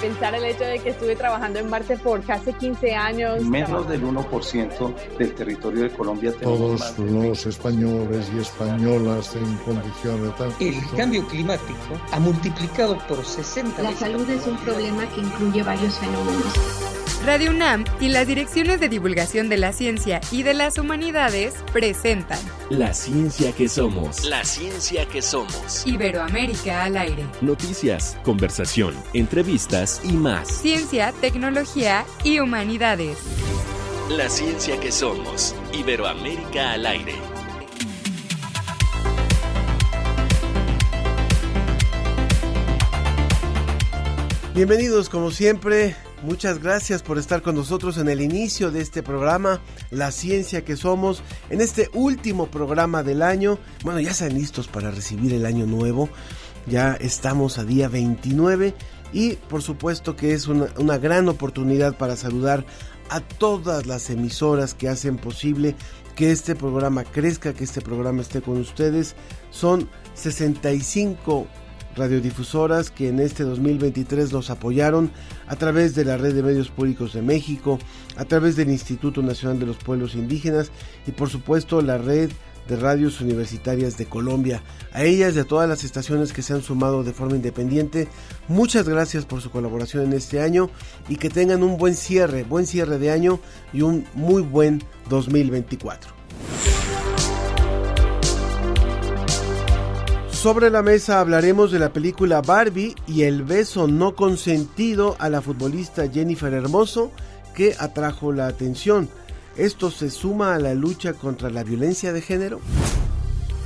pensar el hecho de que estuve trabajando en Marte por casi 15 años. Menos del 1% del territorio de Colombia. Todos los españoles y españolas en condiciones tal. El cambio climático ha multiplicado por 60 La salud es un problema que incluye varios fenómenos. Radio UNAM y las direcciones de divulgación de la ciencia y de las humanidades presentan La ciencia que somos. La ciencia que somos. Iberoamérica al aire. Noticias, conversación, entrevistas y más. Ciencia, tecnología y humanidades. La ciencia que somos. Iberoamérica al aire. Bienvenidos como siempre Muchas gracias por estar con nosotros en el inicio de este programa, La Ciencia que Somos, en este último programa del año. Bueno, ya están listos para recibir el año nuevo. Ya estamos a día 29 y por supuesto que es una, una gran oportunidad para saludar a todas las emisoras que hacen posible que este programa crezca, que este programa esté con ustedes. Son 65 radiodifusoras que en este 2023 nos apoyaron a través de la Red de Medios Públicos de México, a través del Instituto Nacional de los Pueblos Indígenas y por supuesto la Red de Radios Universitarias de Colombia. A ellas y a todas las estaciones que se han sumado de forma independiente, muchas gracias por su colaboración en este año y que tengan un buen cierre, buen cierre de año y un muy buen 2024. Sobre la mesa hablaremos de la película Barbie y el beso no consentido a la futbolista Jennifer Hermoso que atrajo la atención. ¿Esto se suma a la lucha contra la violencia de género?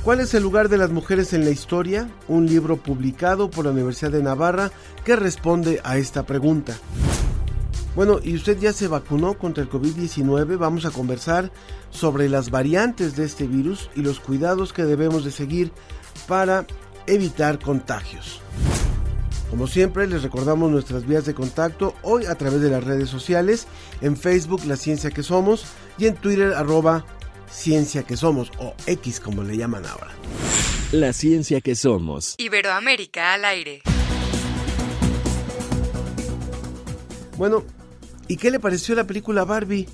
¿Cuál es el lugar de las mujeres en la historia? Un libro publicado por la Universidad de Navarra que responde a esta pregunta. Bueno, ¿y usted ya se vacunó contra el COVID-19? Vamos a conversar sobre las variantes de este virus y los cuidados que debemos de seguir para evitar contagios. Como siempre, les recordamos nuestras vías de contacto hoy a través de las redes sociales, en Facebook La Ciencia que Somos y en Twitter arroba Ciencia que Somos o X como le llaman ahora. La Ciencia que Somos. Iberoamérica al aire. Bueno, ¿y qué le pareció la película Barbie?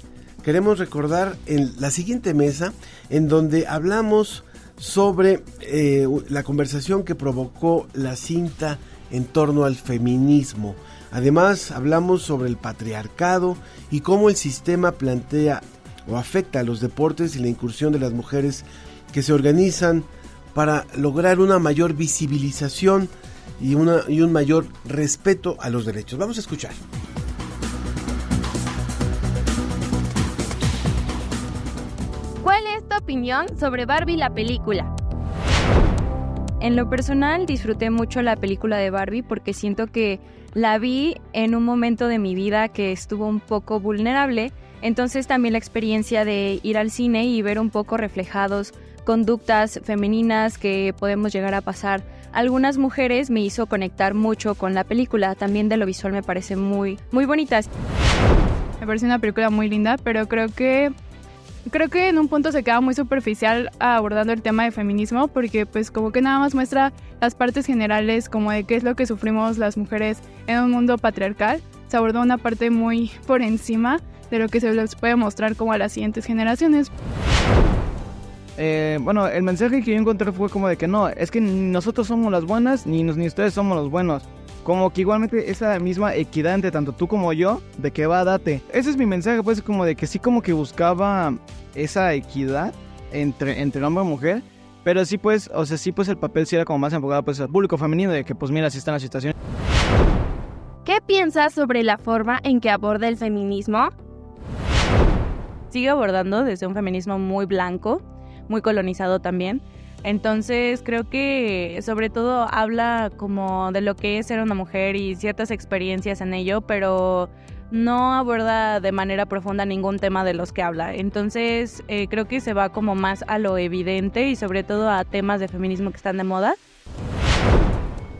Queremos recordar en la siguiente mesa en donde hablamos sobre eh, la conversación que provocó la cinta en torno al feminismo. Además, hablamos sobre el patriarcado y cómo el sistema plantea o afecta a los deportes y la incursión de las mujeres que se organizan para lograr una mayor visibilización y, un mayor respeto a los derechos. Vamos a escuchar. Sobre Barbie la película. En lo personal disfruté mucho la película de Barbie porque siento que la vi en un momento de mi vida que estuvo un poco vulnerable, entonces también la experiencia de ir al cine y ver un poco reflejados conductas femeninas que podemos llegar a pasar algunas mujeres me hizo conectar mucho con la película, también de lo visual me parece muy muy bonita. Me parece una película muy linda, pero creo que creo que en un punto se queda muy superficial abordando el tema de feminismo porque pues como que nada más muestra las partes generales como de qué es lo que sufrimos las mujeres en un mundo patriarcal. Se abordó una parte muy por encima de lo que se les puede mostrar como a las siguientes generaciones. Eh, bueno, el mensaje que yo encontré fue como de que no, es que ni nosotros somos las buenas ni, ni ustedes somos los buenos como que igualmente esa misma equidad entre tanto tú como yo, de que va, date. Ese es mi mensaje, pues como de que sí como que buscaba esa equidad entre, entre hombre y mujer, pero sí pues, o sea, sí pues el papel sí era como más enfocado pues al público femenino, de que pues mira, así está la situación. ¿Qué piensas sobre la forma en que aborda el feminismo? Sigue abordando desde un feminismo muy blanco, muy colonizado también, entonces creo que sobre todo habla como de lo que es ser una mujer y ciertas experiencias en ello, pero no aborda de manera profunda ningún tema de los que habla. Entonces eh, creo que se va como más a lo evidente y sobre todo a temas de feminismo que están de moda.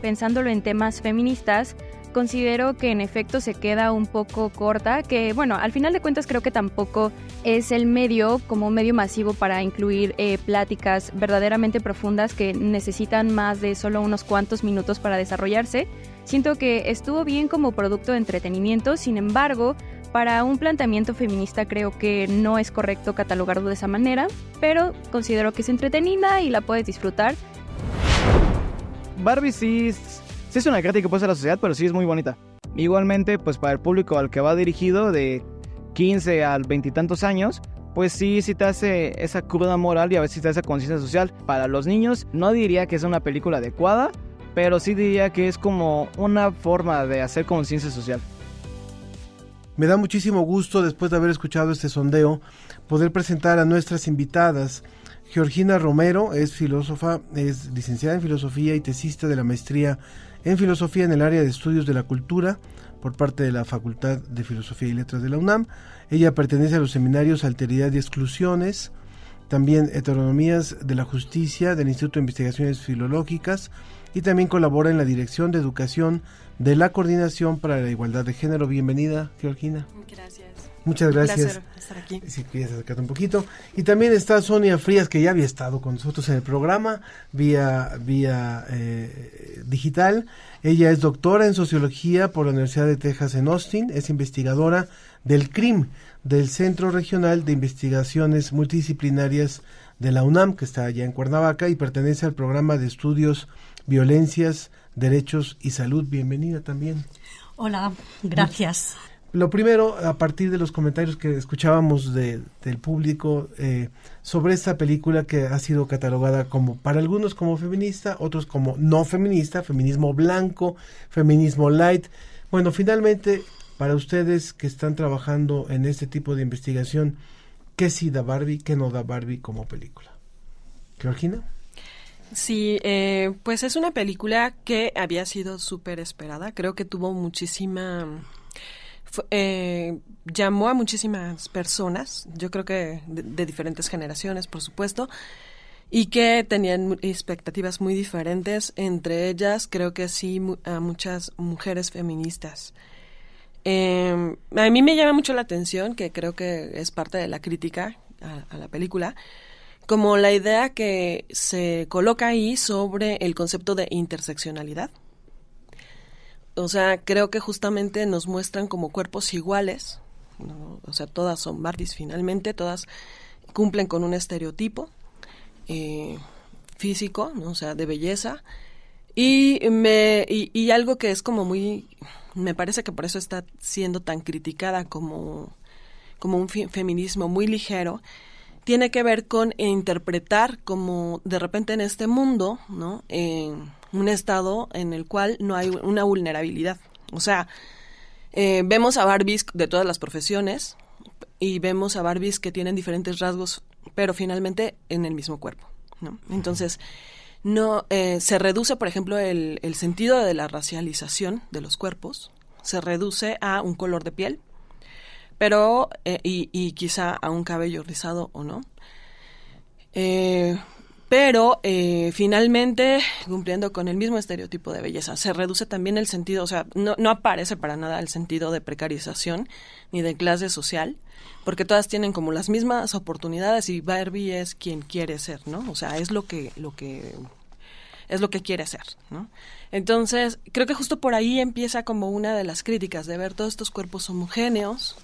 Pensándolo en temas feministas, considero que en efecto se queda un poco corta, que bueno, al final de cuentas creo que tampoco es el medio como medio masivo para incluir eh, pláticas verdaderamente profundas que necesitan más de solo unos cuantos minutos para desarrollarse Siento que estuvo bien como producto de entretenimiento, sin embargo, para un planteamiento feminista creo que no es correcto catalogarlo de esa manera, pero considero que es entretenida y la puedes disfrutar. Barbie sí, sí es una crítica que puede ser la sociedad, pero sí es muy bonita. Igualmente, pues para el público al que va dirigido de 15 al veintitantos años, pues sí, sí te hace esa cruda moral y a veces te hace conciencia social. Para los niños, no diría que es una película adecuada, pero sí diría que es como una forma de hacer conciencia social. Me da muchísimo gusto, después de haber escuchado este sondeo, poder presentar a nuestras invitadas. Georgina Romero es filósofa, es licenciada en filosofía y tesista de la maestría en filosofía en el área de estudios de la cultura por parte de la Facultad de Filosofía y Letras de la UNAM. Ella pertenece a los seminarios Alteridad y Exclusiones, también Heteronomías de la Justicia del Instituto de Investigaciones Filológicas y también colabora en la Dirección de Educación de la Coordinación para la Igualdad de Género. Bienvenida, Georgina. Gracias. Muchas gracias. Un placer estar aquí. Si quieres acercarte un poquito. Y también está Sonia Frías, que ya había estado con nosotros en el programa vía, vía eh, digital. Ella es doctora en sociología por la Universidad de Texas en Austin. Es investigadora del CRIM, del Centro Regional de Investigaciones Multidisciplinarias de la UNAM, que está allá en Cuernavaca y pertenece al programa de estudios Violencias, Derechos y Salud. Bienvenida también. Hola, gracias. Lo primero, a partir de los comentarios que escuchábamos de, del público eh, sobre esta película que ha sido catalogada como, para algunos como feminista, otros como no feminista, feminismo blanco, feminismo light. Bueno, finalmente, para ustedes que están trabajando en este tipo de investigación, ¿qué sí da Barbie, qué no da Barbie como película? Georgina. Sí, eh, pues es una película que había sido súper esperada. Creo que tuvo muchísima... Eh, llamó a muchísimas personas, yo creo que de, diferentes generaciones, por supuesto, y que tenían expectativas muy diferentes. Entre ellas, creo que sí, a muchas mujeres feministas. Eh, a mí me llama mucho la atención, que creo que es parte de la crítica a la película, como la idea que se coloca ahí sobre el concepto de interseccionalidad. O sea, creo que justamente nos muestran como cuerpos iguales, ¿no? o sea, todas son Barbies finalmente, todas cumplen con un estereotipo eh, físico, o sea, de belleza, y, me, y, y algo que es como muy, me parece que por eso está siendo tan criticada como, como un feminismo muy ligero, tiene que ver con interpretar como de repente en este mundo, ¿no? Eh, un estado en el cual no hay una vulnerabilidad. O sea, eh, vemos a Barbies de todas las profesiones y vemos a Barbies que tienen diferentes rasgos, pero finalmente en el mismo cuerpo, ¿no? Entonces, no eh, se reduce, por ejemplo, el, el sentido de la racialización de los cuerpos, se reduce a un color de piel, pero eh, y, quizá a un cabello rizado o no. Eh, pero eh, finalmente, cumpliendo con el mismo estereotipo de belleza, se reduce también el sentido, o sea, no, no aparece para nada el sentido de precarización ni de clase social, porque todas tienen como las mismas oportunidades y Barbie es quien quiere ser, ¿no? O sea, es lo que, lo que es lo que quiere ser, ¿no? Entonces, creo que justo por ahí empieza como una de las críticas de ver todos estos cuerpos homogéneos,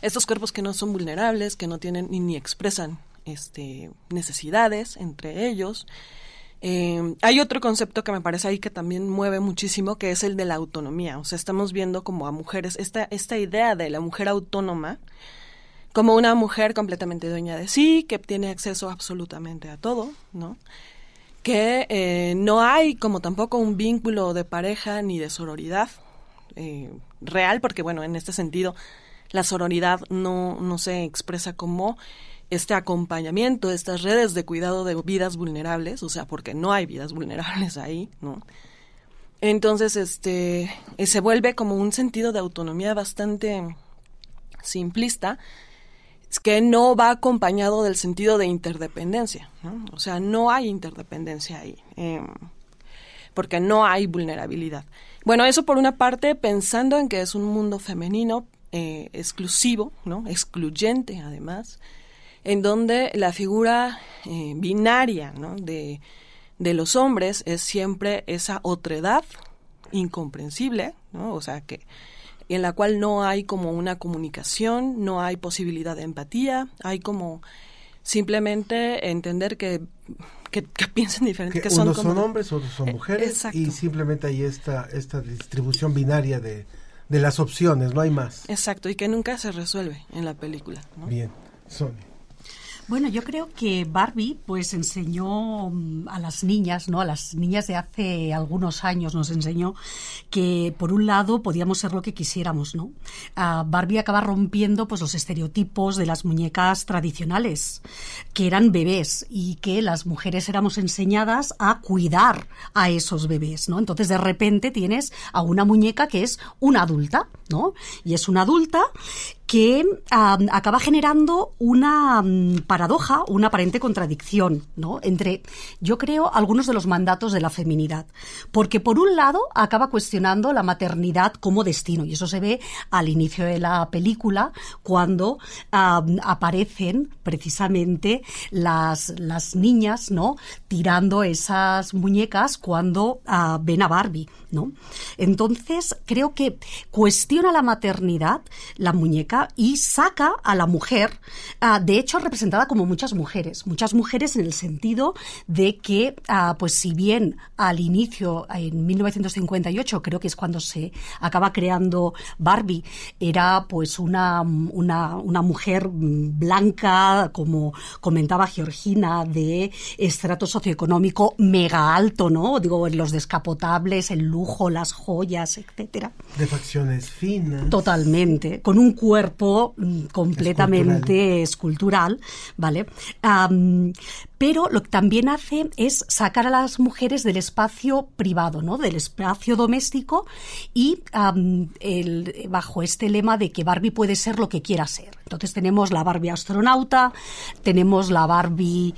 estos cuerpos que no son vulnerables, que no tienen ni, ni expresan este, necesidades entre ellos. Eh, hay otro concepto que me parece ahí que también mueve muchísimo, que es el de la autonomía. O sea, estamos viendo como a mujeres, esta, esta idea de la mujer autónoma, como una mujer completamente dueña de sí, que tiene acceso absolutamente a todo, ¿no? Que eh, no hay como tampoco un vínculo de pareja ni de sororidad eh, real, porque bueno, en este sentido, la sororidad no, no se expresa como este acompañamiento, estas redes de cuidado de vidas vulnerables, o sea, porque no hay vidas vulnerables ahí, ¿no? Entonces, este, se vuelve como un sentido de autonomía bastante simplista, que no va acompañado del sentido de interdependencia, ¿no? O sea, no hay interdependencia ahí, eh, porque no hay vulnerabilidad. Bueno, eso por una parte, pensando en que es un mundo femenino eh, exclusivo, ¿no? Excluyente, además, en donde la figura eh, binaria ¿no? de, de, los hombres es siempre esa otredad incomprensible, ¿no? O sea, que en la cual no hay como una comunicación, no hay posibilidad de empatía, hay como simplemente entender que que, piensen diferente, que, son unos son hombres, otros son eh, mujeres y simplemente hay esta esta distribución binaria de, de las opciones, no hay más. Exacto, y que nunca se resuelve en la película. Bien, Sonia. Bueno, yo creo que Barbie pues enseñó mm, a las niñas, ¿no? A las niñas de hace algunos años nos enseñó que por un lado podíamos ser lo que quisiéramos, ¿no? Ah, Barbie acaba rompiendo pues los estereotipos de las muñecas tradicionales, que eran bebés y que las mujeres éramos enseñadas a cuidar a esos bebés, ¿no? Entonces de repente tienes a una muñeca que es una adulta, ¿no? Y es una adulta que acaba generando una paradoja, una aparente contradicción, ¿no? Entre, yo creo, algunos de los mandatos de la feminidad. Porque por un lado acaba cuestionando la maternidad como destino, y eso se ve al inicio de la película, cuando aparecen precisamente las, las niñas, ¿no? Tirando esas muñecas cuando ah, ven a Barbie, ¿no? Entonces, creo que cuestiona la maternidad, la muñeca, y saca a la mujer, ah, de hecho representada como muchas mujeres, muchas mujeres en el sentido de que, ah, pues si bien al inicio, en 1958, creo que es cuando se acaba creando Barbie, era pues una, una, una mujer blanca, como comentaba Georgina, de estrato socioeconómico mega alto, ¿no? Digo, los descapotables, el lujo, las joyas, etcétera. De facciones finas. Totalmente, con un cuerpo Mm, completamente escultural, ¿vale? pero lo que también hace es sacar a las mujeres del espacio privado, ¿no? Del espacio doméstico y bajo este lema de que Barbie puede ser lo que quiera ser. Entonces tenemos la Barbie astronauta, tenemos la Barbie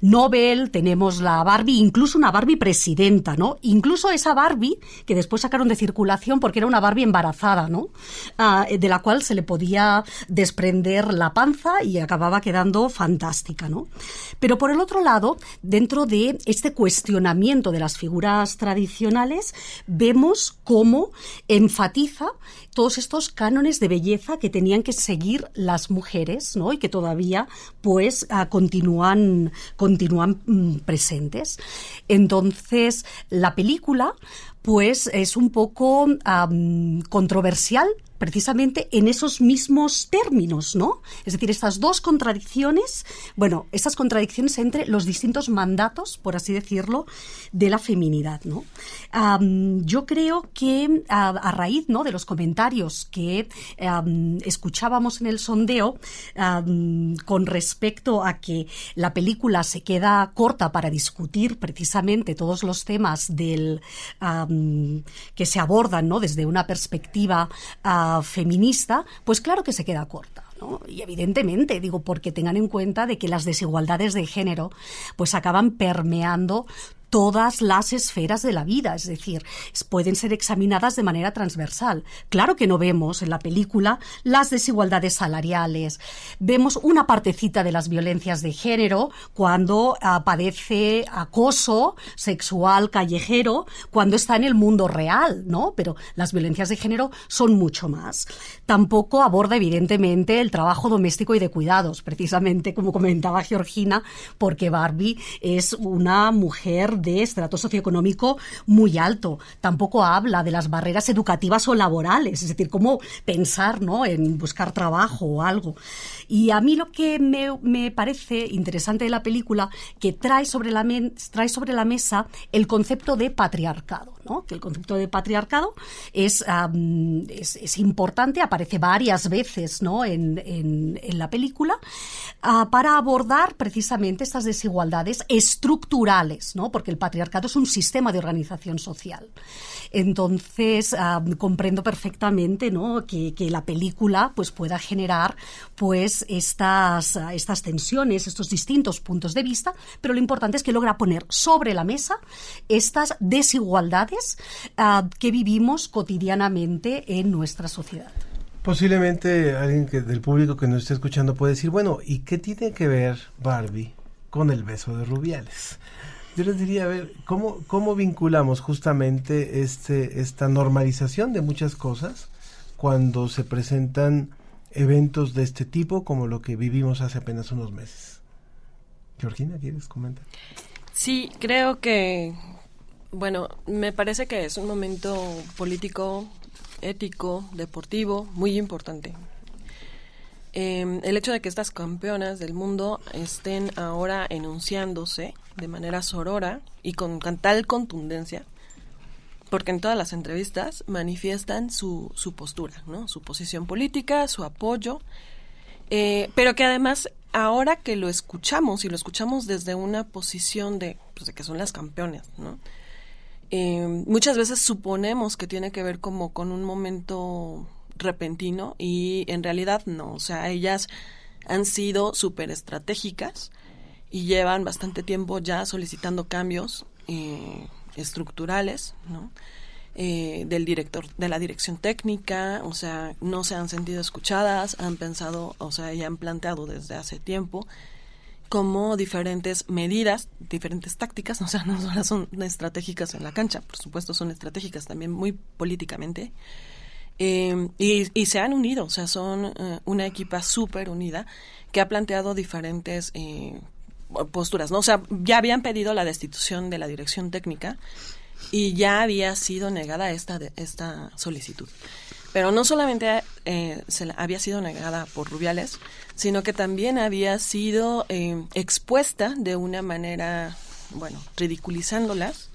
Nobel, tenemos la Barbie, incluso una Barbie presidenta, ¿no? Incluso esa Barbie que después sacaron de circulación porque era una Barbie embarazada, ¿no? Ah, de la cual se le podía desprender la panza y acababa quedando fantástica, ¿no? Pero por el otro lado, dentro de este cuestionamiento de las figuras tradicionales, vemos cómo enfatiza todos estos cánones de belleza que tenían que seguir las mujeres, ¿no? Y que todavía, pues, ah, continúan, continúan mm, presentes. Entonces, la película, pues, es un poco controversial precisamente en esos mismos términos, ¿no? Es decir, estas dos contradicciones, bueno, estas contradicciones entre los distintos mandatos, por así decirlo, de la feminidad, ¿no? yo creo que a, raíz, ¿no? De los comentarios que escuchábamos en el sondeo con respecto a que la película se queda corta para discutir precisamente todos los temas del que se abordan, ¿no? Desde una perspectiva feminista, pues claro que se queda corta. Y evidentemente, digo, porque tengan en cuenta de que las desigualdades de género pues acaban permeando todas las esferas de la vida, es decir, pueden ser examinadas de manera transversal. Claro que no vemos en la película las desigualdades salariales, vemos una partecita de las violencias de género cuando padece acoso sexual callejero, cuando está en el mundo real, ¿no? Pero las violencias de género son mucho más. Tampoco aborda evidentemente el trabajo doméstico y de cuidados, precisamente como comentaba Georgina, porque Barbie es una mujer de estrato socioeconómico muy alto. Tampoco habla de las barreras educativas o laborales, es decir, cómo pensar ¿no? en buscar trabajo o algo. Y a mí lo que me, parece interesante de la película, que trae sobre la, trae sobre la mesa el concepto de patriarcado, ¿no? que el concepto de patriarcado es, es, importante, aparece varias veces ¿no? en, en, la película, ah, para abordar precisamente estas desigualdades estructurales, ¿no? porque el patriarcado es un sistema de organización social. Entonces, comprendo perfectamente ¿no? que, la película pues, pueda generar pues, estas, estas tensiones, estos distintos puntos de vista, pero lo importante es que logra poner sobre la mesa estas desigualdades ah, que vivimos cotidianamente en nuestra sociedad. Posiblemente alguien del público que nos esté escuchando puede decir, bueno, ¿y qué tiene que ver Barbie con el beso de Rubiales? Yo les diría, a ver, ¿cómo, cómo vinculamos justamente este, esta normalización de muchas cosas cuando se presentan eventos de este tipo como lo que vivimos hace apenas unos meses? Georgina, ¿quieres comentar? Sí, creo que, bueno, me parece que es un momento político, ético, deportivo, muy importante. Eh, el hecho de que estas campeonas del mundo estén ahora enunciándose de manera sorora y con, tal contundencia, porque en todas las entrevistas manifiestan su, su postura, ¿no? su posición política, su apoyo, eh, pero que además ahora que lo escuchamos y lo escuchamos desde una posición de, pues, de que son las campeonas, ¿no? Eh, muchas veces suponemos que tiene que ver como con un momento repentino y en realidad no, o sea, ellas han sido súper estratégicas y llevan bastante tiempo ya solicitando cambios eh, estructurales, ¿no? Eh, del director de la dirección técnica, o sea, no se han sentido escuchadas, han pensado, o sea, ya han planteado desde hace tiempo como diferentes medidas, diferentes tácticas, o sea, no solo son estratégicas en la cancha, por supuesto son estratégicas también muy políticamente, eh, y, y, se han unido, o sea, son eh, una equipa súper unida que ha planteado diferentes eh, posturas, ¿no? O sea, ya habían pedido la destitución de la dirección técnica y ya había sido negada esta, esta solicitud. Pero no solamente eh, se había sido negada por Rubiales, sino que también había sido eh, expuesta de una manera, bueno, ridiculizándolas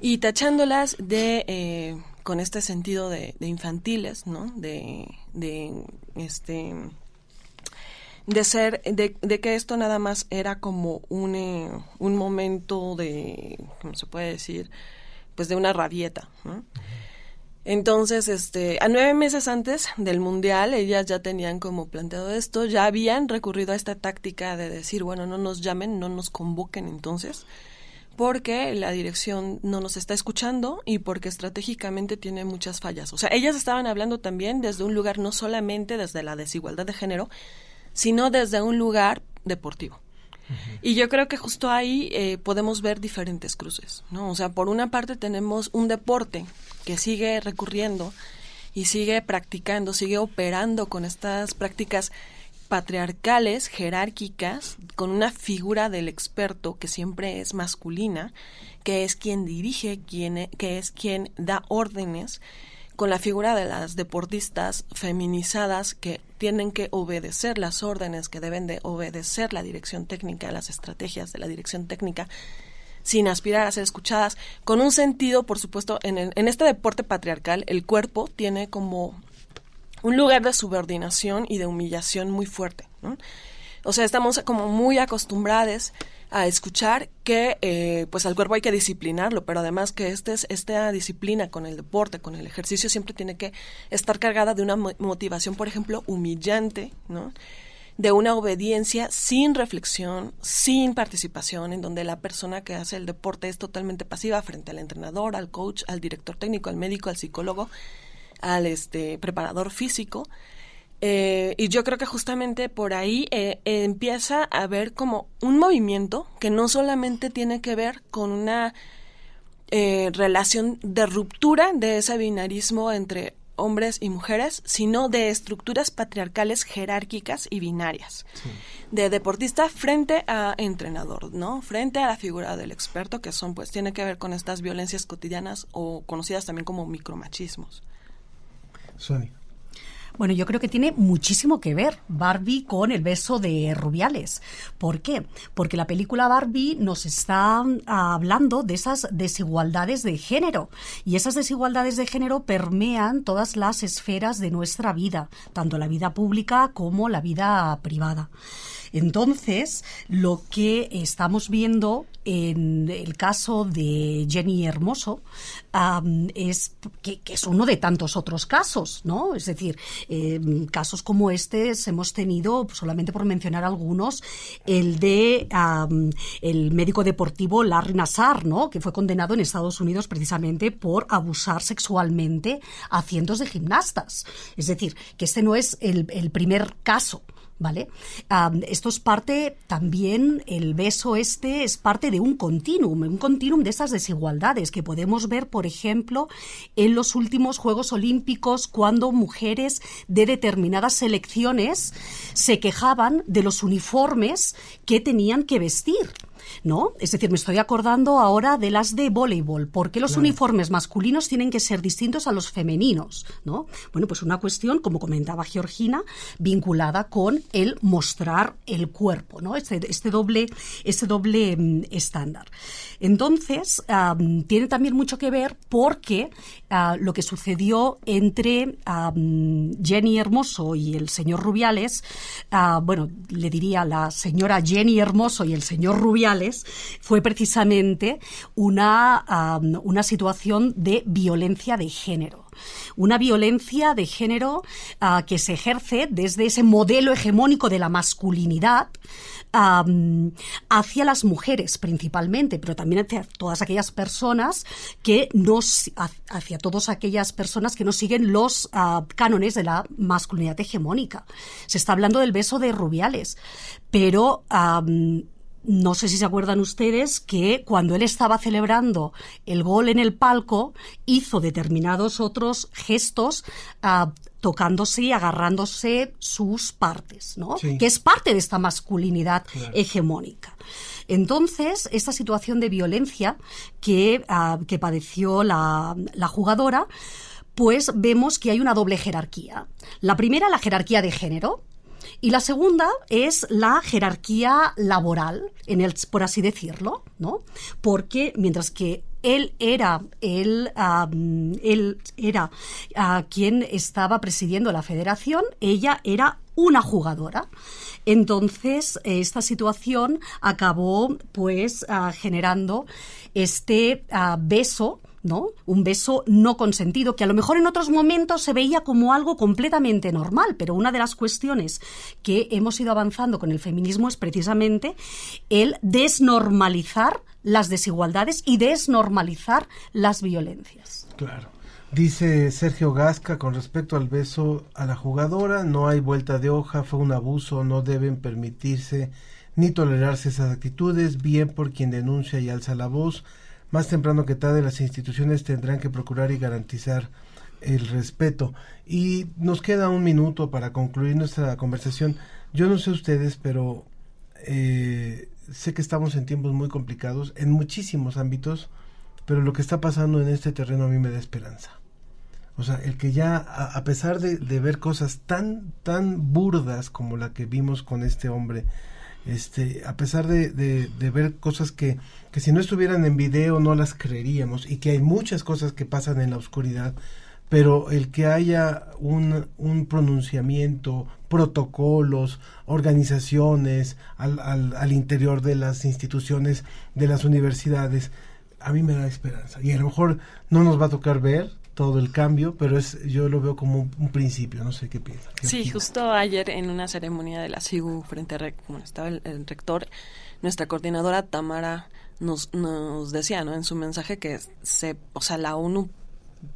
y tachándolas de, eh, con este sentido de, infantiles, ¿no? De, de, este, de ser, de, de, que esto nada más era como un, eh, un momento de, ¿cómo se puede decir? pues de una rabieta, ¿no? Entonces, este, a nueve meses antes del mundial, ellas ya tenían como planteado esto, ya habían recurrido a esta táctica de decir, bueno, no nos llamen, no nos convoquen entonces, porque la dirección no nos está escuchando y porque estratégicamente tiene muchas fallas. O sea, ellas estaban hablando también desde un lugar no solamente desde la desigualdad de género, sino desde un lugar deportivo. Y yo creo que justo ahí eh, podemos ver diferentes cruces, ¿no? O sea, por una parte tenemos un deporte que sigue recurriendo y sigue practicando, sigue operando con estas prácticas patriarcales, jerárquicas, con una figura del experto que siempre es masculina, que es quien dirige, quien, que es quien da órdenes, con la figura de las deportistas feminizadas que tienen que obedecer las órdenes, que deben de obedecer la dirección técnica, las estrategias de la dirección técnica, sin aspirar a ser escuchadas, con un sentido, por supuesto, en, el, en este deporte patriarcal, el cuerpo tiene como un lugar de subordinación y de humillación muy fuerte. O sea, estamos como muy acostumbrados a escuchar que eh, pues al cuerpo hay que disciplinarlo, pero además que este, esta disciplina con el deporte, con el ejercicio, siempre tiene que estar cargada de una motivación, por ejemplo, humillante, ¿no? de una obediencia sin reflexión, sin participación, en donde la persona que hace el deporte es totalmente pasiva frente al entrenador, al coach, al director técnico, al médico, al psicólogo, al este preparador físico. Eh, y yo creo que justamente por ahí eh, empieza a haber como un movimiento que no solamente tiene que ver con una eh, relación de ruptura de ese binarismo entre hombres y mujeres, sino de estructuras patriarcales jerárquicas y binarias. Sí. De deportista frente a entrenador, ¿no? Frente a la figura del experto, que son, pues, tiene que ver con estas violencias cotidianas o conocidas también como micromachismos. Bueno, yo creo que tiene muchísimo que ver Barbie con el beso de Rubiales. ¿Por qué? Porque la película Barbie nos está hablando de esas desigualdades de género. Y esas desigualdades de género permean todas las esferas de nuestra vida, tanto la vida pública como la vida privada. Entonces, lo que estamos viendo en el caso de Jenny Hermoso um, es que, es uno de tantos otros casos, ¿no? Es decir, eh, casos como este hemos tenido, solamente por mencionar algunos, el de um, el médico deportivo Larry Nassar, ¿no? Que fue condenado en Estados Unidos precisamente por abusar sexualmente a cientos de gimnastas. Es decir, que este no es el primer caso ¿vale? esto es parte también, el beso este es parte de un continuum, un continuum de esas desigualdades que podemos ver, por ejemplo, en los últimos Juegos Olímpicos cuando mujeres de determinadas selecciones se quejaban de los uniformes que tenían que vestir. ¿No? Es decir, me estoy acordando ahora de las de voleibol. ¿Por qué los uniformes masculinos tienen que ser distintos a los femeninos, ¿no? Bueno, pues una cuestión, como comentaba Georgina, vinculada con el mostrar el cuerpo, ¿no? Este, este doble, este doble mm, estándar. Entonces, tiene también mucho que ver porque ah, lo que sucedió entre Jenny Hermoso y el señor Rubiales, ah, bueno, le diría la señora Jenny Hermoso y el señor Rubiales, fue precisamente una, una situación de violencia de género una violencia de género ah, que se ejerce desde ese modelo hegemónico de la masculinidad hacia las mujeres principalmente, pero también hacia todas aquellas personas que no, hacia todas aquellas personas que no siguen los ah, cánones de la masculinidad hegemónica. Se está hablando del beso de Rubiales, pero no sé si se acuerdan ustedes que cuando él estaba celebrando el gol en el palco, hizo determinados otros gestos ah, tocándose y agarrándose sus partes, ¿no? Que es parte de esta masculinidad hegemónica. Entonces, esta situación de violencia que, ah, que padeció la, la jugadora, pues vemos que hay una doble jerarquía. La primera, la jerarquía de género, y la segunda es la jerarquía laboral, en por así decirlo, ¿no? Porque mientras que él era, él, él era uh, quien estaba presidiendo la federación, ella era una jugadora. Entonces, esta situación acabó pues uh, generando este uh, beso ¿no? Un beso no consentido, que a lo mejor en otros momentos se veía como algo completamente normal, pero una de las cuestiones que hemos ido avanzando con el feminismo es precisamente el desnormalizar las desigualdades y desnormalizar las violencias. Claro. Dice Sergio Gasca con respecto al beso a la jugadora, no hay vuelta de hoja, fue un abuso, no deben permitirse ni tolerarse esas actitudes, bien por quien denuncia y alza la voz, más temprano que tarde las instituciones tendrán que procurar y garantizar el respeto. Y nos queda un minuto para concluir nuestra conversación. Yo no sé ustedes, pero eh, sé que estamos en tiempos muy complicados en muchísimos ámbitos, pero lo que está pasando en este terreno a mí me da esperanza. O sea, el que ya, a, pesar de, de, ver cosas tan, tan burdas como la que vimos con este hombre, este, a pesar de, de, ver cosas que, que, si no estuvieran en video no las creeríamos y que hay muchas cosas que pasan en la oscuridad, pero el que haya un, un pronunciamiento, protocolos, organizaciones al, al, al interior de las instituciones, de las universidades, a mí me da esperanza. Y a lo mejor no nos va a tocar ver todo el cambio, pero es yo lo veo como un, principio, no sé qué piensa. Sí, justo ayer en una ceremonia de la SIGU frente a como estaba el, rector, nuestra coordinadora Tamara nos, nos decía, ¿no? En su mensaje que se, o sea, la ONU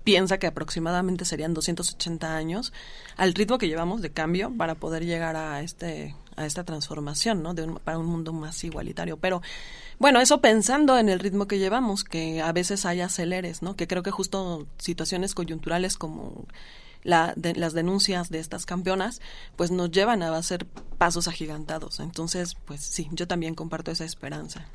piensa que aproximadamente serían 280 años al ritmo que llevamos de cambio para poder llegar a este a esta transformación, ¿no? De para un mundo más igualitario, pero bueno, eso pensando en el ritmo que llevamos, que a veces hay aceleres, ¿no? Que creo que justo situaciones coyunturales como la las denuncias de estas campeonas, pues nos llevan a hacer pasos agigantados. Entonces, pues sí, yo también comparto esa esperanza.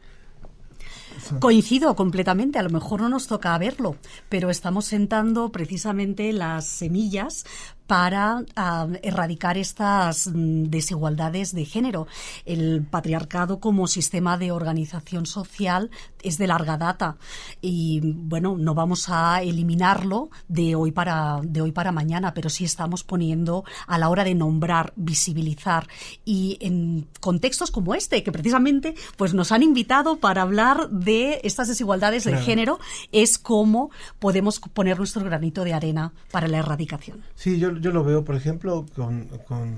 Coincido completamente, a lo mejor no nos toca verlo, pero estamos sentando precisamente las semillas para ah, erradicar estas mm, desigualdades de género. El patriarcado como sistema de organización social es de larga data y bueno, no vamos a eliminarlo de hoy para de hoy para mañana, pero sí estamos poniendo a la hora de nombrar, visibilizar y en contextos como este que precisamente pues nos han invitado para hablar de estas desigualdades de género es cómo podemos poner nuestro granito de arena para la erradicación. Sí, yo yo lo veo, por ejemplo, con, con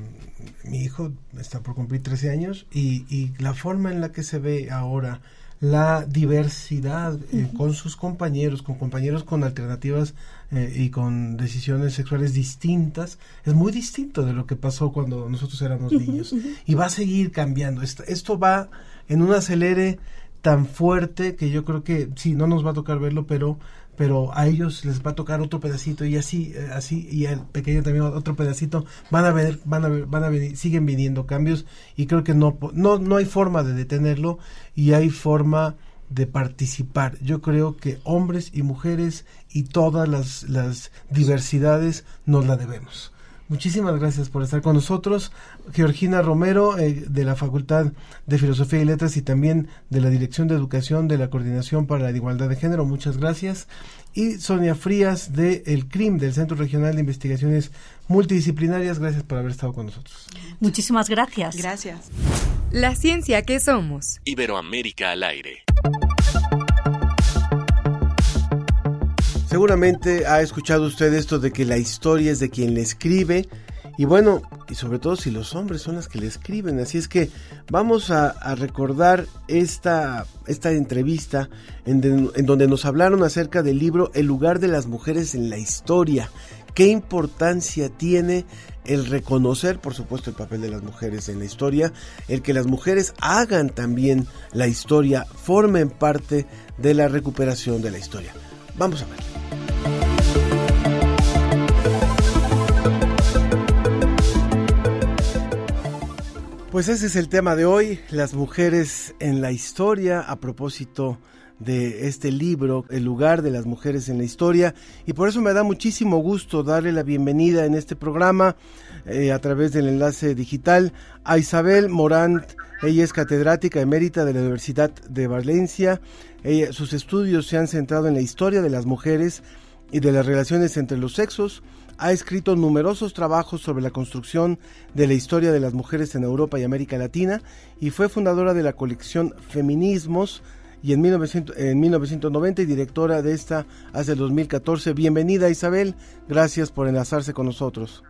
mi hijo, está por cumplir 13 años, y, y, la forma en la que se ve ahora la diversidad eh, con sus compañeros, con compañeros con alternativas eh, y con decisiones sexuales distintas, es muy distinto de lo que pasó cuando nosotros éramos niños. Y va a seguir cambiando. Esto, esto va en un acelere tan fuerte que yo creo que sí, no nos va a tocar verlo, pero pero a ellos les va a tocar otro pedacito y así eh, así y al pequeño también otro pedacito van a ver van a ver van a venir siguen viniendo cambios y creo que no no no hay forma de detenerlo y hay forma de participar. Yo creo que hombres y mujeres y todas las, las diversidades nos la debemos Muchísimas gracias por estar con nosotros. Georgina Romero, eh, de la Facultad de Filosofía y Letras y también de la Dirección de Educación de la Coordinación para la Igualdad de Género, muchas gracias. Y Sonia Frías, de El CRIM, del Centro Regional de Investigaciones Multidisciplinarias, gracias por haber estado con nosotros. Muchísimas gracias. Gracias. La ciencia que somos. Iberoamérica al aire. Seguramente ha escuchado usted esto de que la historia es de quien le escribe. Y bueno, y sobre todo si los hombres son las que le escriben. Así es que vamos a, recordar esta, esta entrevista en, en, donde nos hablaron acerca del libro El lugar de las mujeres en la historia. ¿Qué importancia tiene el reconocer, por supuesto, el papel de las mujeres en la historia? El que las mujeres hagan también la historia, formen parte de la recuperación de la historia. Vamos a ver. Pues ese es el tema de hoy, las mujeres en la historia, a propósito de este libro, El lugar de las mujeres en la historia, y por eso me da muchísimo gusto darle la bienvenida en este programa eh, a través del enlace digital a Isabel Morant. Ella es catedrática emérita de la Universidad de Valencia. sus estudios se han centrado en la historia de las mujeres y de las relaciones entre los sexos, ha escrito numerosos trabajos sobre la construcción de la historia de las mujeres en Europa y América Latina y fue fundadora de la colección Feminismos y en, 1990 y directora de esta hace el 2014. Bienvenida Isabel, gracias por enlazarse con nosotros.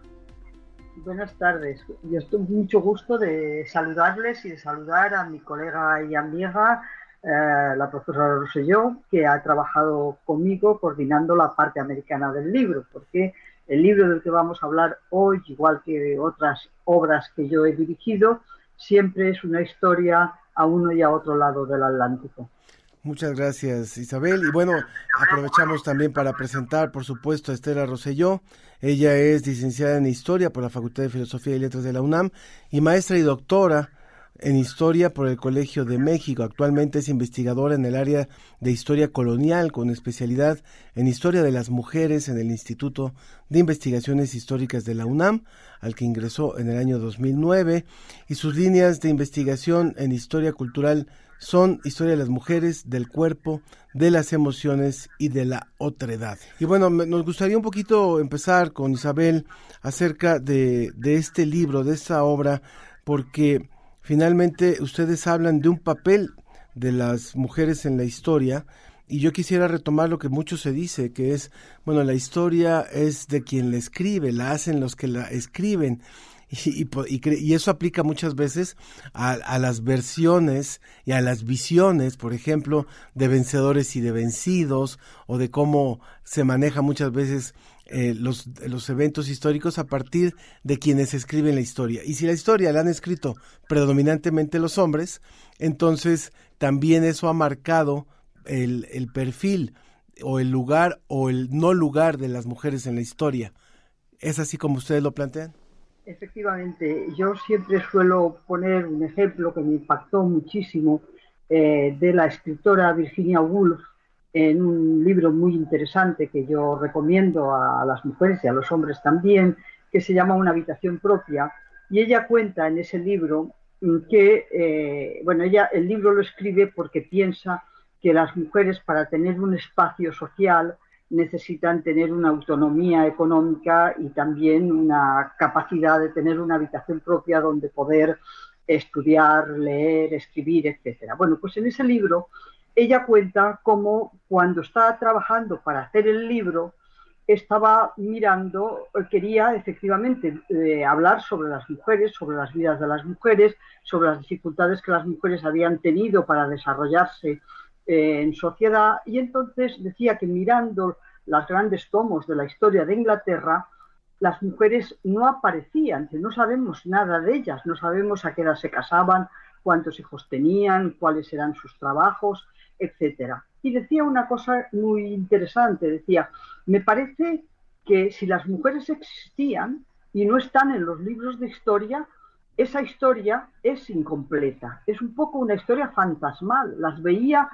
Buenas tardes, yo estoy mucho gusto de saludarles y de saludar a mi colega y amiga eh, la profesora Rosselló, que ha trabajado conmigo coordinando la parte americana del libro, porque el libro del que vamos a hablar hoy, igual que otras obras que yo he dirigido, siempre es una historia a uno y a otro lado del Atlántico. Muchas gracias Isabel. Y bueno, aprovechamos también para presentar, por supuesto, a Estela Rosselló. Ella es licenciada en Historia por la Facultad de Filosofía y Letras de la UNAM y maestra y doctora en Historia por el Colegio de México. Actualmente es investigadora en el área de Historia Colonial con especialidad en Historia de las Mujeres en el Instituto de Investigaciones Históricas de la UNAM, al que ingresó en el año 2009, y sus líneas de investigación en Historia Cultural son Historia de las Mujeres, del Cuerpo, de las Emociones y de la Otredad. Y bueno, nos gustaría un poquito empezar con Isabel acerca de, de este libro, de esta obra, porque Finalmente, ustedes hablan de un papel de las mujeres en la historia y yo quisiera retomar lo que mucho se dice, que es, bueno, la historia es de quien la escribe, la hacen los que la escriben. Y, y, eso aplica muchas veces a, las versiones y a las visiones, por ejemplo, de vencedores y de vencidos, o de cómo se maneja muchas veces eh, los, los eventos históricos a partir de quienes escriben la historia. Y si la historia la han escrito predominantemente los hombres, entonces también eso ha marcado el, el perfil o el lugar o el no lugar de las mujeres en la historia. ¿Es así como ustedes lo plantean? Efectivamente, yo siempre suelo poner un ejemplo que me impactó muchísimo eh, de la escritora Virginia Woolf, en un libro muy interesante que yo recomiendo a las mujeres y a los hombres también, que se llama Una habitación propia. Y ella cuenta en ese libro que, eh, bueno, ella el libro lo escribe porque piensa que las mujeres para tener un espacio social necesitan tener una autonomía económica y también una capacidad de tener una habitación propia donde poder estudiar, leer, escribir, etcétera. Bueno, pues en ese libro ella cuenta cómo cuando estaba trabajando para hacer el libro, estaba mirando, quería efectivamente eh, hablar sobre las mujeres, sobre las vidas de las mujeres, sobre las dificultades que las mujeres habían tenido para desarrollarse eh, en sociedad. Y entonces decía que mirando los grandes tomos de la historia de Inglaterra, las mujeres no aparecían, que no sabemos nada de ellas, no sabemos a qué edad se casaban, cuántos hijos tenían, cuáles eran sus trabajos, etcétera. Y decía una cosa muy interesante, decía, me parece que si las mujeres existían y no están en los libros de historia, esa historia es incompleta, es un poco una historia fantasmal, las veía,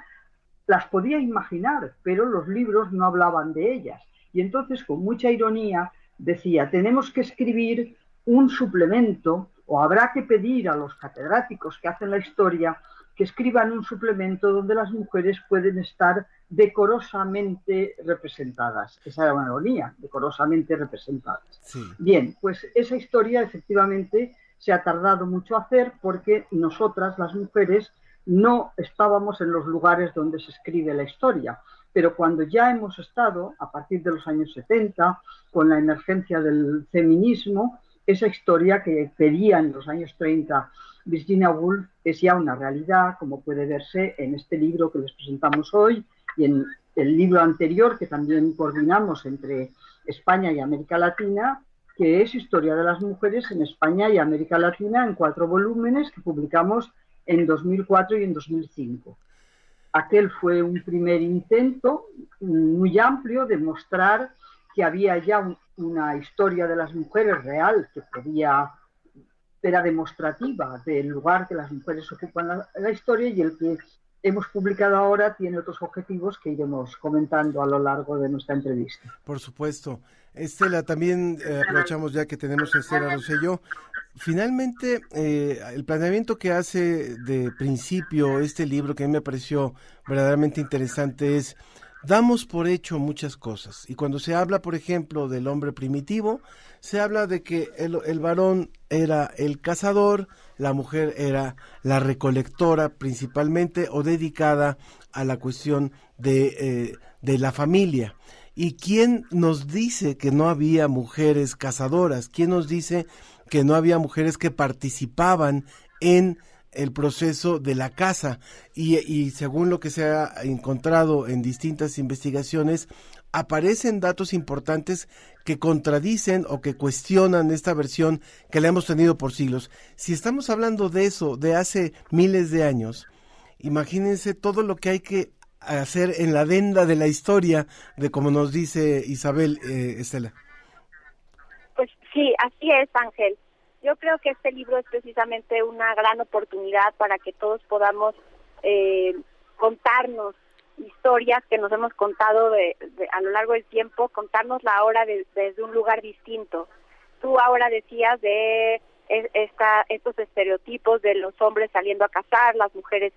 las podía imaginar, pero los libros no hablaban de ellas. Y entonces, con mucha ironía, decía, tenemos que escribir un suplemento o habrá que pedir a los catedráticos que hacen la historia que escriban un suplemento donde las mujeres pueden estar decorosamente representadas. Esa era una ironía, decorosamente representadas. Bien, pues esa historia efectivamente se ha tardado mucho a hacer porque nosotras, las mujeres, no estábamos en los lugares donde se escribe la historia. Pero cuando ya hemos estado, a partir de los años 70, con la emergencia del feminismo, esa historia que pedía en los años 30 Virginia Woolf es ya una realidad, como puede verse en este libro que les presentamos hoy y en el libro anterior que también coordinamos entre España y América Latina, que es Historia de las Mujeres en España y América Latina en cuatro volúmenes que publicamos en 2004 y en 2005. Aquel fue un primer intento muy amplio de mostrar que había ya una historia de las mujeres real que podía era demostrativa del lugar que las mujeres ocupan en la, historia y el que hemos publicado ahora tiene otros objetivos que iremos comentando a lo largo de nuestra entrevista. Por supuesto. Estela, también eh, aprovechamos ya que tenemos a Estela Rosselló. Finalmente, eh, el planeamiento que hace de principio este libro, que a mí me pareció verdaderamente interesante, es damos por hecho muchas cosas. Y cuando se habla, por ejemplo, del hombre primitivo, se habla de que el, varón era el cazador, la mujer era la recolectora principalmente o dedicada a la cuestión de, eh, de la familia. ¿Y quién nos dice que no había mujeres cazadoras? ¿Quién nos dice que no había mujeres que participaban en el proceso de la caza? Y, y según lo que se ha encontrado en distintas investigaciones, aparecen datos importantes que contradicen o que cuestionan esta versión que la hemos tenido por siglos. Si estamos hablando de eso de hace miles de años, imagínense todo lo que hay que hacer en la adenda de la historia de como nos dice Isabel eh, Estela. Pues sí, así es, Ángel. Yo creo que este libro es precisamente una gran oportunidad para que todos podamos eh, contarnos historias que nos hemos contado de, a lo largo del tiempo, contarnos la hora desde un lugar distinto. Tú ahora decías de esta, estos estereotipos de los hombres saliendo a cazar, las mujeres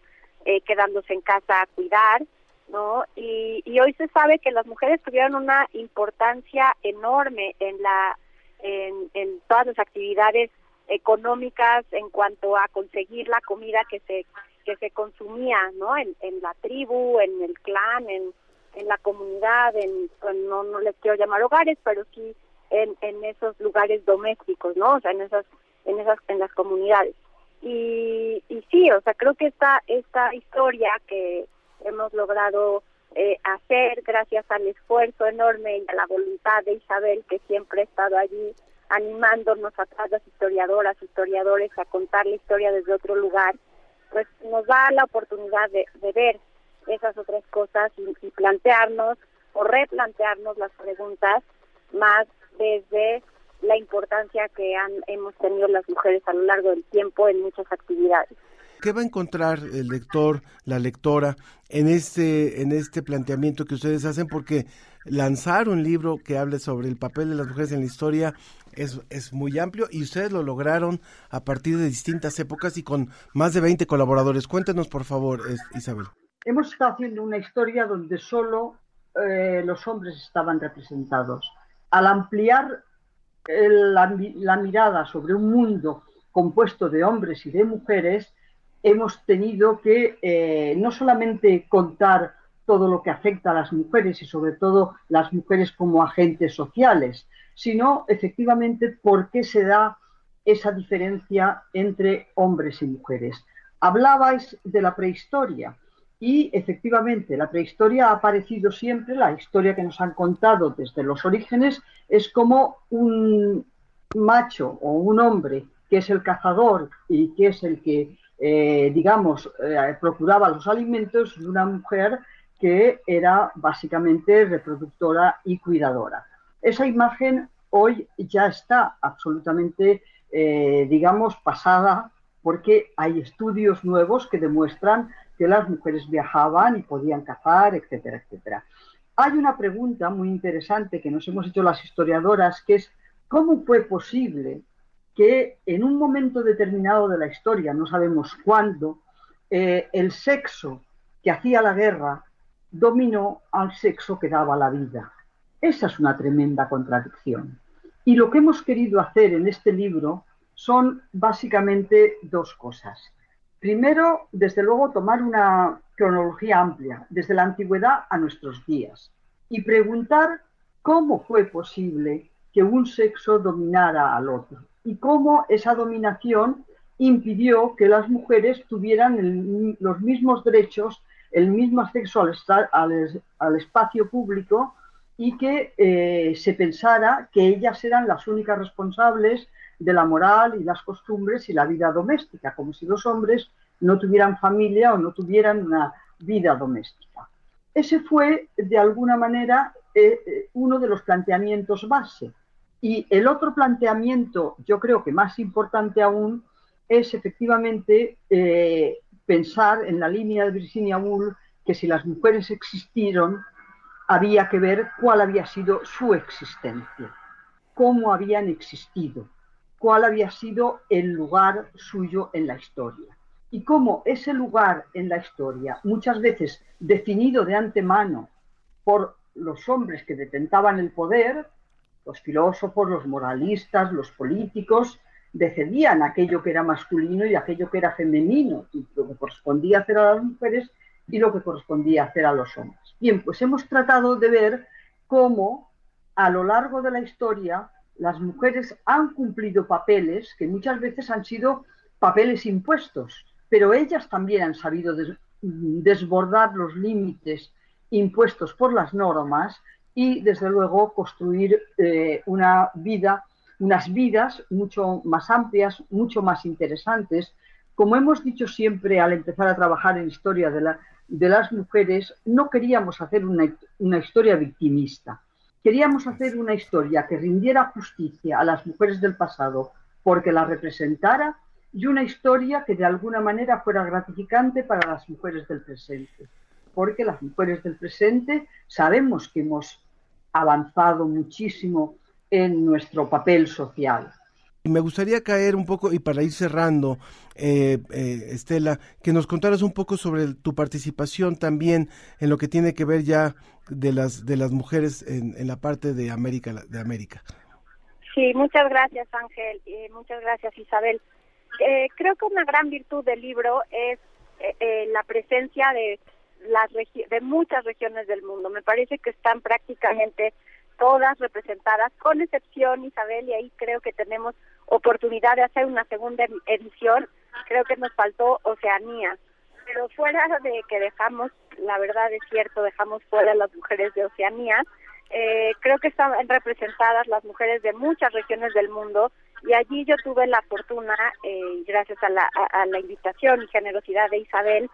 eh, quedándose en casa a cuidar, ¿no? Y, y hoy se sabe que las mujeres tuvieron una importancia enorme en la en, en todas las actividades económicas en cuanto a conseguir la comida que se que se consumía ¿no? en, en la tribu, en el clan, en, en la comunidad, en, no, no les quiero llamar hogares, pero sí en, en esos lugares domésticos, ¿no? O sea, en esas, en esas, en las comunidades. Y, y sí, o sea, creo que esta, esta historia que hemos logrado eh, hacer gracias al esfuerzo enorme y a la voluntad de Isabel, que siempre ha estado allí animándonos a todas las historiadoras, historiadores a contar la historia desde otro lugar, pues nos da la oportunidad de, ver esas otras cosas y, plantearnos o replantearnos las preguntas más desde la importancia que han, hemos tenido las mujeres a lo largo del tiempo en muchas actividades. ¿Qué va a encontrar el lector, la lectora, en este, en este planteamiento que ustedes hacen? Porque lanzar un libro que hable sobre el papel de las mujeres en la historia es, es muy amplio y ustedes lo lograron a partir de distintas épocas y con más de 20 colaboradores. Cuéntenos, por favor, Isabel. Hemos estado haciendo una historia donde solo eh, los hombres estaban representados. Al ampliar la, la mirada sobre un mundo compuesto de hombres y de mujeres, hemos tenido que eh, no solamente contar todo lo que afecta a las mujeres y sobre todo las mujeres como agentes sociales, sino efectivamente por qué se da esa diferencia entre hombres y mujeres. Hablabais de la prehistoria y efectivamente la prehistoria ha aparecido siempre, la historia que nos han contado desde los orígenes es como un macho o un hombre que es el cazador y que es el que, eh, digamos, eh, procuraba los alimentos de una mujer que era básicamente reproductora y cuidadora. Esa imagen hoy ya está absolutamente, eh, digamos, pasada porque hay estudios nuevos que demuestran que las mujeres viajaban y podían cazar, etcétera, etcétera. Hay una pregunta muy interesante que nos hemos hecho las historiadoras, que es ¿cómo fue posible que en un momento determinado de la historia, no sabemos cuándo, eh, el sexo que hacía la guerra dominó al sexo que daba la vida. Esa es una tremenda contradicción. Y lo que hemos querido hacer en este libro son básicamente dos cosas. Primero, desde luego, tomar una cronología amplia, desde la antigüedad a nuestros días, y preguntar cómo fue posible que un sexo dominara al otro y cómo esa dominación impidió que las mujeres tuvieran los mismos derechos el mismo acceso al, espacio público y que eh, se pensara que ellas eran las únicas responsables de la moral y las costumbres y la vida doméstica, como si los hombres no tuvieran familia o no tuvieran una vida doméstica. Ese fue, de alguna manera, eh, eh, uno de los planteamientos base. Y el otro planteamiento, yo creo que más importante aún, es efectivamente pensar en la línea de Virginia Woolf que si las mujeres existieron, había que ver cuál había sido su existencia, cómo habían existido, cuál había sido el lugar suyo en la historia. Y cómo ese lugar en la historia, muchas veces definido de antemano por los hombres que detentaban el poder, los filósofos, los moralistas, los políticos, decidían aquello que era masculino y aquello que era femenino, y lo que correspondía hacer a las mujeres y lo que correspondía hacer a los hombres. Bien, pues hemos tratado de ver cómo a lo largo de la historia las mujeres han cumplido papeles que muchas veces han sido papeles impuestos, pero ellas también han sabido desbordar los límites impuestos por las normas y desde luego construir eh, una vida unas vidas mucho más amplias, mucho más interesantes. Como hemos dicho siempre al empezar a trabajar en historia de, la, de las mujeres, no queríamos hacer una, una historia victimista. Queríamos hacer una historia que rindiera justicia a las mujeres del pasado porque la representara y una historia que de alguna manera fuera gratificante para las mujeres del presente. Porque las mujeres del presente sabemos que hemos avanzado muchísimo en nuestro papel social. Me gustaría caer un poco, y para ir cerrando, eh, eh, Estela, que nos contaras un poco sobre tu participación también en lo que tiene que ver ya de las, de las mujeres en, la parte de América, de América. Sí, muchas gracias Ángel, y muchas gracias Isabel. Eh, creo que una gran virtud del libro es la presencia de, las de muchas regiones del mundo. Me parece que están prácticamente todas representadas, con excepción Isabel, y ahí creo que tenemos oportunidad de hacer una segunda edición, creo que nos faltó Oceanía, pero fuera de que dejamos, la verdad es cierto, dejamos fuera las mujeres de Oceanía, eh, creo que están representadas las mujeres de muchas regiones del mundo y allí yo tuve la fortuna, eh, gracias a la, a la invitación y generosidad de Isabel,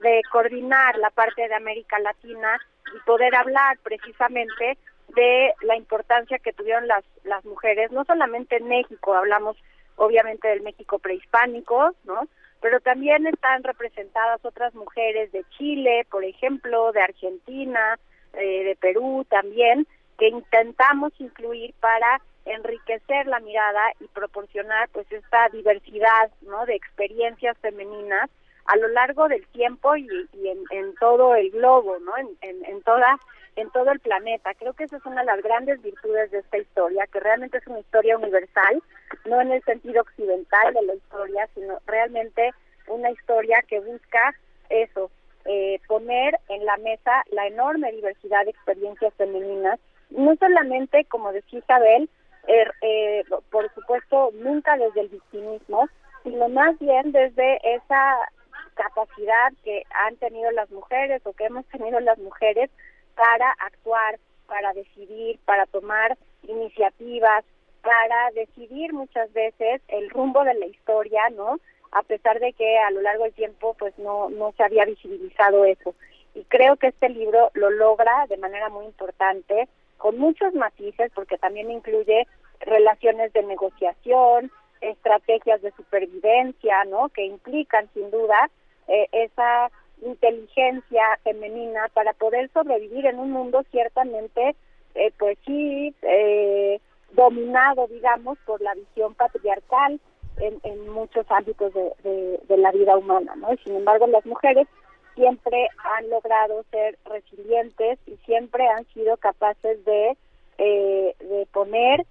de coordinar la parte de América Latina y poder hablar precisamente de la importancia que tuvieron las, las mujeres, no solamente en México, hablamos obviamente del México prehispánico, ¿no? Pero también están representadas otras mujeres de Chile, por ejemplo, de Argentina, eh, de Perú también, que intentamos incluir para enriquecer la mirada y proporcionar pues esta diversidad, ¿no? De experiencias femeninas a lo largo del tiempo y, en, en, todo el globo, ¿no? En, en, en toda en todo el planeta. Creo que esa es una de las grandes virtudes de esta historia, que realmente es una historia universal, no en el sentido occidental de la historia, sino realmente una historia que busca eso, eh, poner en la mesa la enorme diversidad de experiencias femeninas, no solamente, como decía Isabel, er, eh, por supuesto, nunca desde el victimismo, sino más bien desde esa capacidad que han tenido las mujeres o que hemos tenido las mujeres para actuar, para decidir, para tomar iniciativas, para decidir muchas veces el rumbo de la historia, ¿no? A pesar de que a lo largo del tiempo pues no no se había visibilizado eso. Y creo que este libro lo logra de manera muy importante con muchos matices porque también incluye relaciones de negociación, estrategias de supervivencia, ¿no? Que implican sin duda eh, esa inteligencia femenina para poder sobrevivir en un mundo ciertamente, eh, pues sí, eh, dominado, digamos, por la visión patriarcal en, en muchos ámbitos de, de, la vida humana, ¿no? Y sin embargo, las mujeres siempre han logrado ser resilientes y siempre han sido capaces de, eh, de poner,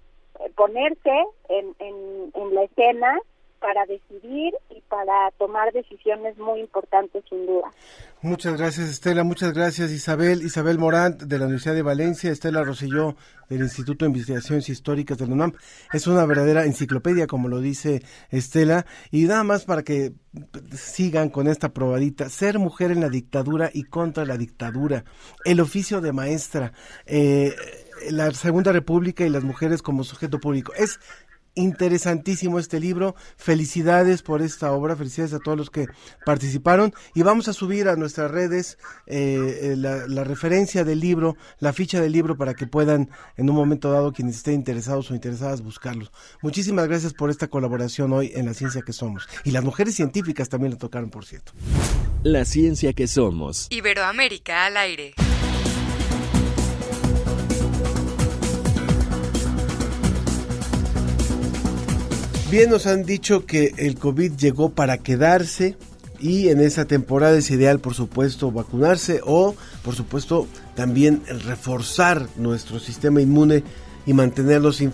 ponerse en, en, en la escena para decidir y para tomar decisiones muy importantes sin duda. Muchas gracias Estela, muchas gracias Isabel, Isabel Morant de la Universidad de Valencia, Estela Roselló del Instituto de Investigaciones Históricas del UNAM. Es una verdadera enciclopedia, como lo dice Estela, y nada más para que sigan con esta probadita, ser mujer en la dictadura y contra la dictadura, el oficio de maestra, eh, la Segunda República y las mujeres como sujeto público. Es interesantísimo este libro. Felicidades por esta obra, felicidades a todos los que participaron. Y vamos a subir a nuestras redes eh, eh, la, referencia del libro, la ficha del libro para que puedan en un momento dado quienes estén interesados o interesadas buscarlos. Muchísimas gracias por esta colaboración hoy en La Ciencia que Somos. Y las mujeres científicas también lo tocaron, por cierto. La Ciencia que Somos. Iberoamérica al aire. Bien nos han dicho que el COVID llegó para quedarse y en esa temporada es ideal, por supuesto, vacunarse o, por supuesto, también reforzar nuestro sistema inmune y mantenerlos informados